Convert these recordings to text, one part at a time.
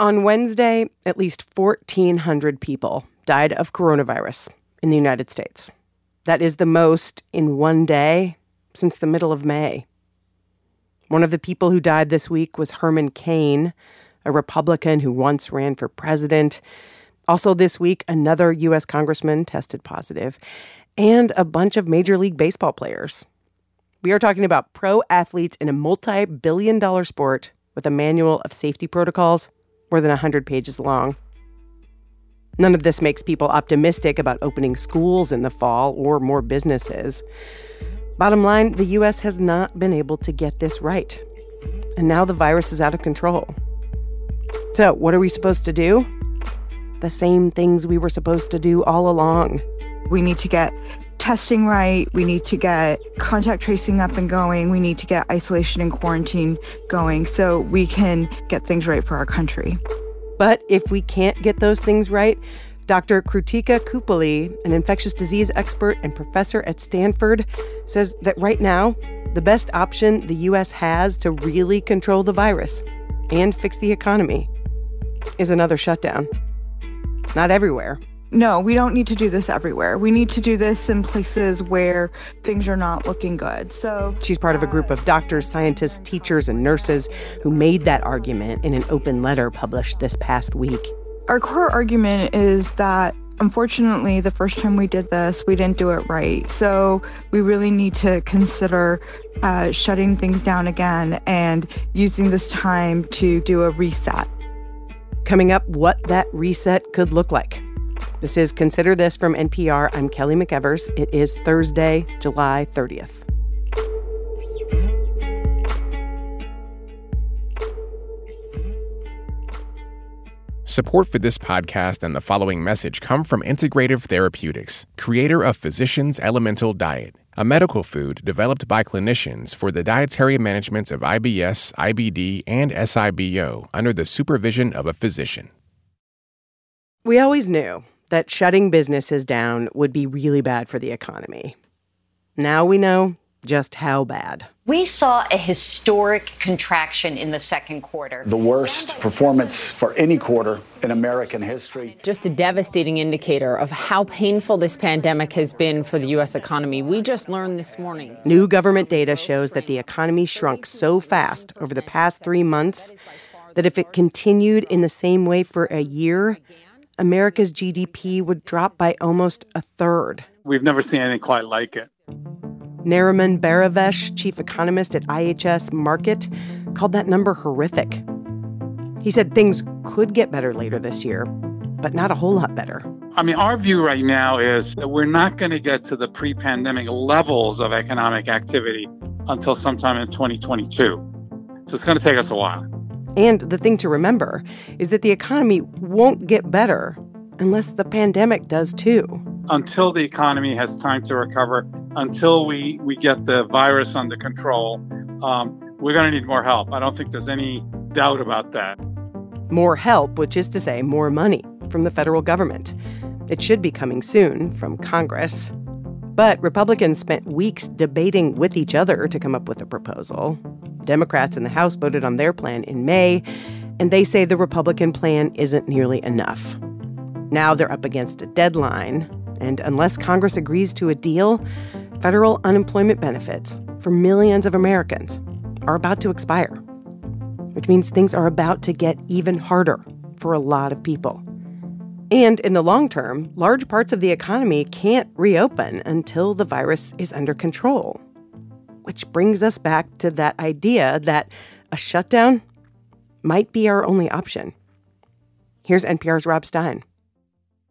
On Wednesday, at least 1,400 people died of coronavirus in the United States. That is the most in one day since the middle of May. One of the people who died this week was Herman Cain, a Republican who once ran for president. Also, this week, another U.S. congressman tested positive, and a bunch of Major League Baseball players. We are talking about pro athletes in a multi billion dollar sport with a manual of safety protocols more than 100 pages long. None of this makes people optimistic about opening schools in the fall or more businesses. Bottom line the U.S. has not been able to get this right. And now the virus is out of control. So, what are we supposed to do? The same things we were supposed to do all along. We need to get testing right. We need to get contact tracing up and going. We need to get isolation and quarantine going so we can get things right for our country. But if we can't get those things right, Dr. Krutika Kuppali, an infectious disease expert and professor at Stanford, says that right now, the best option the U.S. has to really control the virus and fix the economy is another shutdown. Not everywhere. No, we don't need to do this everywhere. We need to do this in places where things are not looking good. So she's part of a group of doctors, scientists, teachers, and nurses who made that argument in an open letter published this past week. Our core argument is that unfortunately, the first time we did this, we didn't do it right. So we really need to consider uh, shutting things down again and using this time to do a reset. Coming up, what that reset could look like. This is Consider This from NPR. I'm Kelly McEvers. It is Thursday, July 30th. Support for this podcast and the following message come from Integrative Therapeutics, creator of Physicians Elemental Diet, a medical food developed by clinicians for the dietary management of IBS, IBD, and SIBO under the supervision of a physician. We always knew that shutting businesses down would be really bad for the economy. Now we know just how bad. We saw a historic contraction in the second quarter. The worst performance for any quarter in American history. Just a devastating indicator of how painful this pandemic has been for the U.S. economy. We just learned this morning. New government data shows that the economy shrunk so fast over the past three months that if it continued in the same way for a year, America's GDP would drop by almost a third. We've never seen anything quite like it. Nariman Behravesh, chief economist at IHS Markit, called that number horrific. He said things could get better later this year, but not a whole lot better. I mean, our view right now is that we're not going to get to the pre pandemic levels of economic activity until sometime in 2022. So it's going to take us a while. And the thing to remember is that the economy won't get better unless the pandemic does too. Until the economy has time to recover, until we, we get the virus under control, um, we're going to need more help. I don't think there's any doubt about that. More help, which is to say, more money from the federal government. It should be coming soon from Congress. But Republicans spent weeks debating with each other to come up with a proposal. Democrats in the House voted on their plan in May, and they say the Republican plan isn't nearly enough. Now they're up against a deadline, and unless Congress agrees to a deal, federal unemployment benefits for millions of Americans are about to expire, which means things are about to get even harder for a lot of people. And in the long term, large parts of the economy can't reopen until the virus is under control. Which brings us back to that idea that a shutdown might be our only option. Here's NPR's Rob Stein.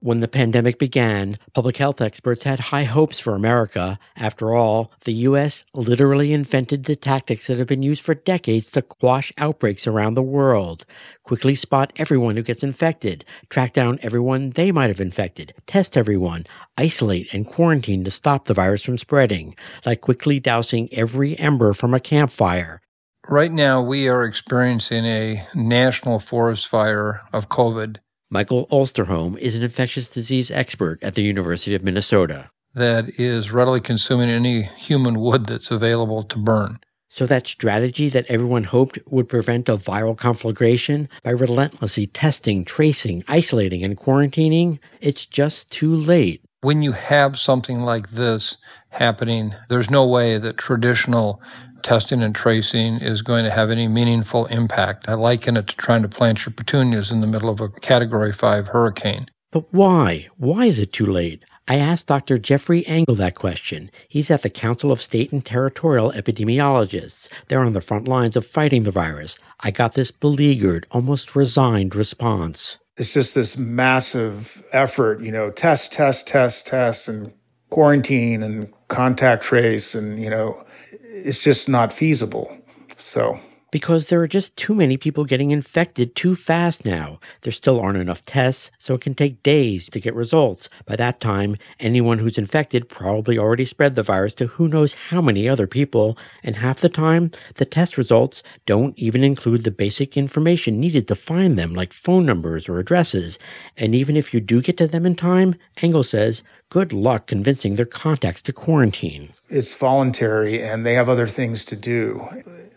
When the pandemic began, public health experts had high hopes for America. After all, the U.S. literally invented the tactics that have been used for decades to quash outbreaks around the world. Quickly spot everyone who gets infected, track down everyone they might have infected, test everyone, isolate and quarantine to stop the virus from spreading, like quickly dousing every ember from a campfire. Right now, we are experiencing a national forest fire of COVID. Michael Osterholm is an infectious disease expert at the University of Minnesota. That is readily consuming any human wood that's available to burn. So, that strategy that everyone hoped would prevent a viral conflagration by relentlessly testing, tracing, isolating, and quarantining, it's just too late. When you have something like this happening, there's no way that traditional testing and tracing is going to have any meaningful impact. I liken it to trying to plant your petunias in the middle of a category 5 hurricane. But why? Why is it too late? I asked Dr. Jeffrey Engel that question. He's at the Council of State and Territorial Epidemiologists. They're on the front lines of fighting the virus. I got this beleaguered, almost resigned response. It's just this massive effort, you know, test, test, test, test, and quarantine and contact trace, and, you know, it's just not feasible. So because there are just too many people getting infected too fast now. There still aren't enough tests, so it can take days to get results. By that time, anyone who's infected probably already spread the virus to who knows how many other people, and half the time, the test results don't even include the basic information needed to find them, like phone numbers or addresses. And even if you do get to them in time, Engel says, good luck convincing their contacts to quarantine. It's voluntary and they have other things to do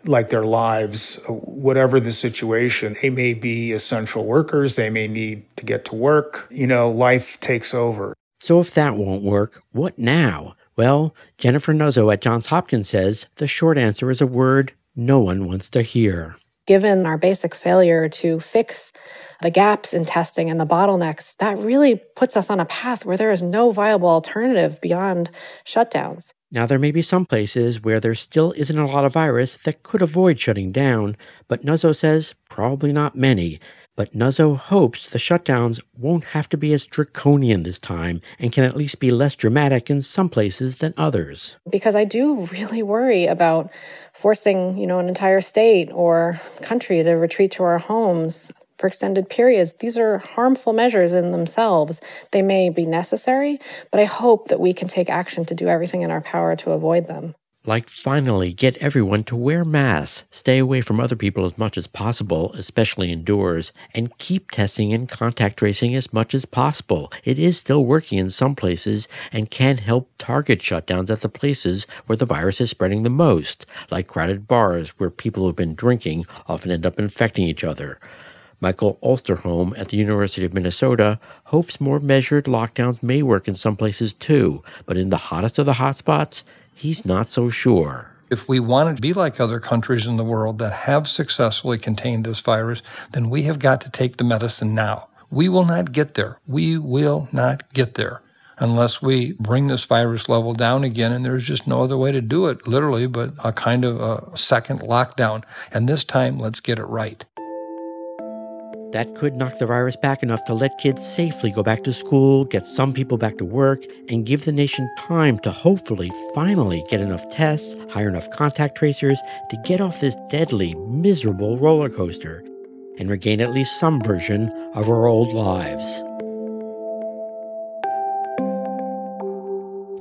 like their lives, whatever the situation. They may be essential workers, they may need to get to work. You know, life takes over. So if that won't work, what now? Well, Jennifer Nuzzo at Johns Hopkins says the short answer is a word no one wants to hear. Given our basic failure to fix the gaps in testing and the bottlenecks, that really puts us on a path where there is no viable alternative beyond shutdowns. Now, there may be some places where there still isn't a lot of virus that could avoid shutting down, but Nuzzo says probably not many. But Nuzzo hopes the shutdowns won't have to be as draconian this time and can at least be less dramatic in some places than others. Because I do really worry about forcing, you know, an entire state or country to retreat to our homes for extended periods. These are harmful measures in themselves. They may be necessary, but I hope that we can take action to do everything in our power to avoid them. Like finally get everyone to wear masks, stay away from other people as much as possible, especially indoors, and keep testing and contact tracing as much as possible. It is still working in some places and can help target shutdowns at the places where the virus is spreading the most, like crowded bars where people who've been drinking often end up infecting each other. Michael Osterholm at the University of Minnesota hopes more measured lockdowns may work in some places too, but in the hottest of the hotspots, he's not so sure. If we want to be like other countries in the world that have successfully contained this virus, then we have got to take the medicine now. We will not get there. We will not get there unless we bring this virus level down again. And there's just no other way to do it, literally, but a kind of a second lockdown. And this time, let's get it right. That could knock the virus back enough to let kids safely go back to school, get some people back to work, and give the nation time to hopefully finally get enough tests, hire enough contact tracers to get off this deadly, miserable roller coaster and regain at least some version of our old lives.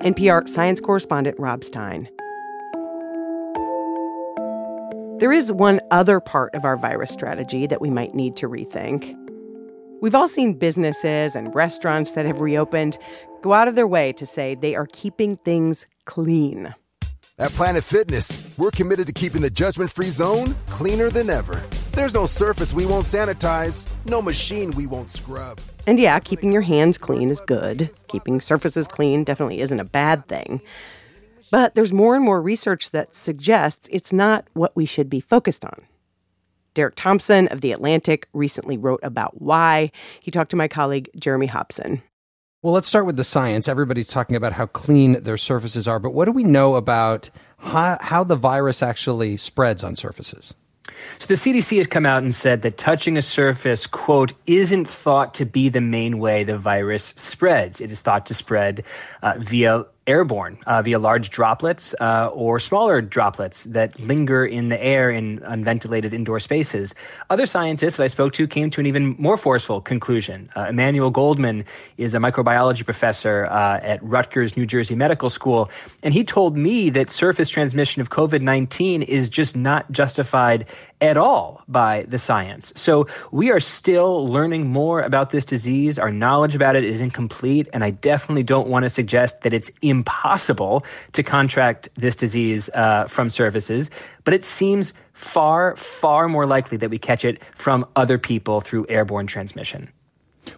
NPR science correspondent Rob Stein. There is one other part of our virus strategy that we might need to rethink. We've all seen businesses and restaurants that have reopened go out of their way to say they are keeping things clean. At Planet Fitness, we're committed to keeping the judgment free zone cleaner than ever. There's no surface we won't sanitize, no machine we won't scrub. And yeah, keeping your hands clean is good. Keeping surfaces clean definitely isn't a bad thing. But there's more and more research that suggests it's not what we should be focused on. Derek Thompson of The Atlantic recently wrote about why. He talked to my colleague Jeremy Hobson. Well, let's start with the science. Everybody's talking about how clean their surfaces are, but what do we know about how, how the virus actually spreads on surfaces? So the CDC has come out and said that touching a surface, quote, isn't thought to be the main way the virus spreads. It is thought to spread uh, via airborne uh, via large droplets uh, or smaller droplets that linger in the air in unventilated indoor spaces. Other scientists that I spoke to came to an even more forceful conclusion. Uh, Emmanuel Goldman is a microbiology professor uh, at Rutgers New Jersey Medical School, and he told me that surface transmission of COVID 19 is just not justified at all by the science. So we are still learning more about this disease. Our knowledge about it is incomplete, and I definitely don't want to suggest that it's impossible to contract this disease uh, from surfaces, but it seems far, far more likely that we catch it from other people through airborne transmission.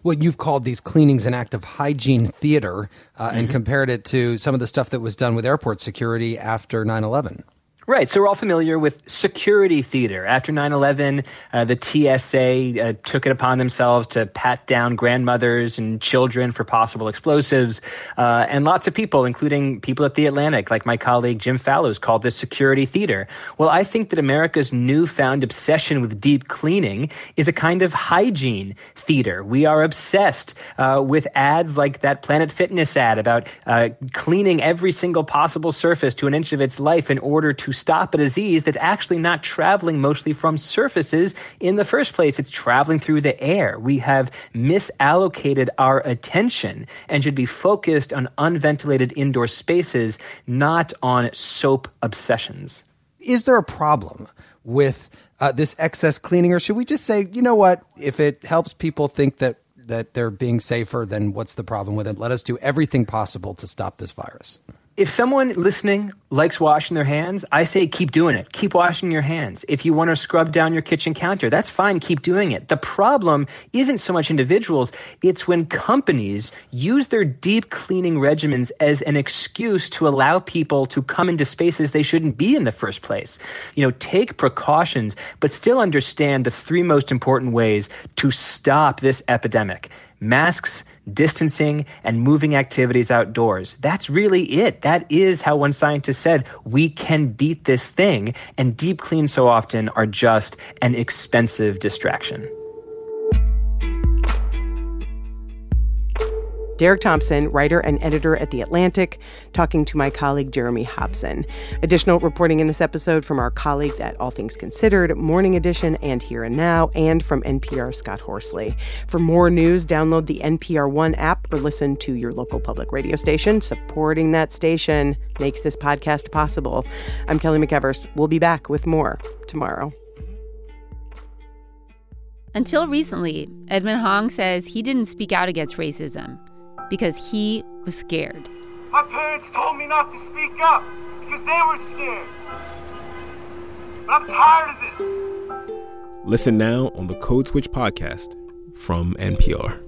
Well, you've called these cleanings an act of hygiene theater uh, mm-hmm. and compared it to some of the stuff that was done with airport security after 9 11. Right. So we're all familiar with security theater. After 9 11, uh, the TSA uh, took it upon themselves to pat down grandmothers and children for possible explosives. Uh, and lots of people, including people at The Atlantic, like my colleague Jim Fallows, called this security theater. Well, I think that America's newfound obsession with deep cleaning is a kind of hygiene theater. We are obsessed uh, with ads like that Planet Fitness ad about uh, cleaning every single possible surface to an inch of its life in order to stop a disease that's actually not traveling mostly from surfaces in the first place. It's traveling through the air. We have misallocated our attention and should be focused on unventilated indoor spaces, not on soap obsessions. Is there a problem with uh, this excess cleaning, or should we just say, you know what, if it helps people think that that they're being safer, then what's the problem with it? Let us do everything possible to stop this virus if someone listening likes washing their hands, I say keep doing it. Keep washing your hands. If you want to scrub down your kitchen counter, that's fine. Keep doing it. The problem isn't so much individuals. It's when companies use their deep cleaning regimens as an excuse to allow people to come into spaces they shouldn't be in the first place. You know, take precautions, but still understand the three most important ways to stop this epidemic. Masks, distancing, and moving activities outdoors. That's really it. That is how one scientist said we can beat this thing, and deep cleans so often are just an expensive distraction. Derek Thompson, writer and editor at The Atlantic, talking to my colleague Jeremy Hobson. Additional reporting in this episode from our colleagues at All Things Considered, Morning Edition, and Here and Now, and from NPR Scott Horsley. For more news, download the NPR One app or listen to your local public radio station. Supporting that station makes this podcast possible. I'm Kelly McEvers. We'll be back with more tomorrow. Until recently, Edmund Hong says he didn't speak out against racism because he was scared. My parents told me not to speak up because they were scared. But I'm tired of this. Listen now on the Code Switch podcast from NPR.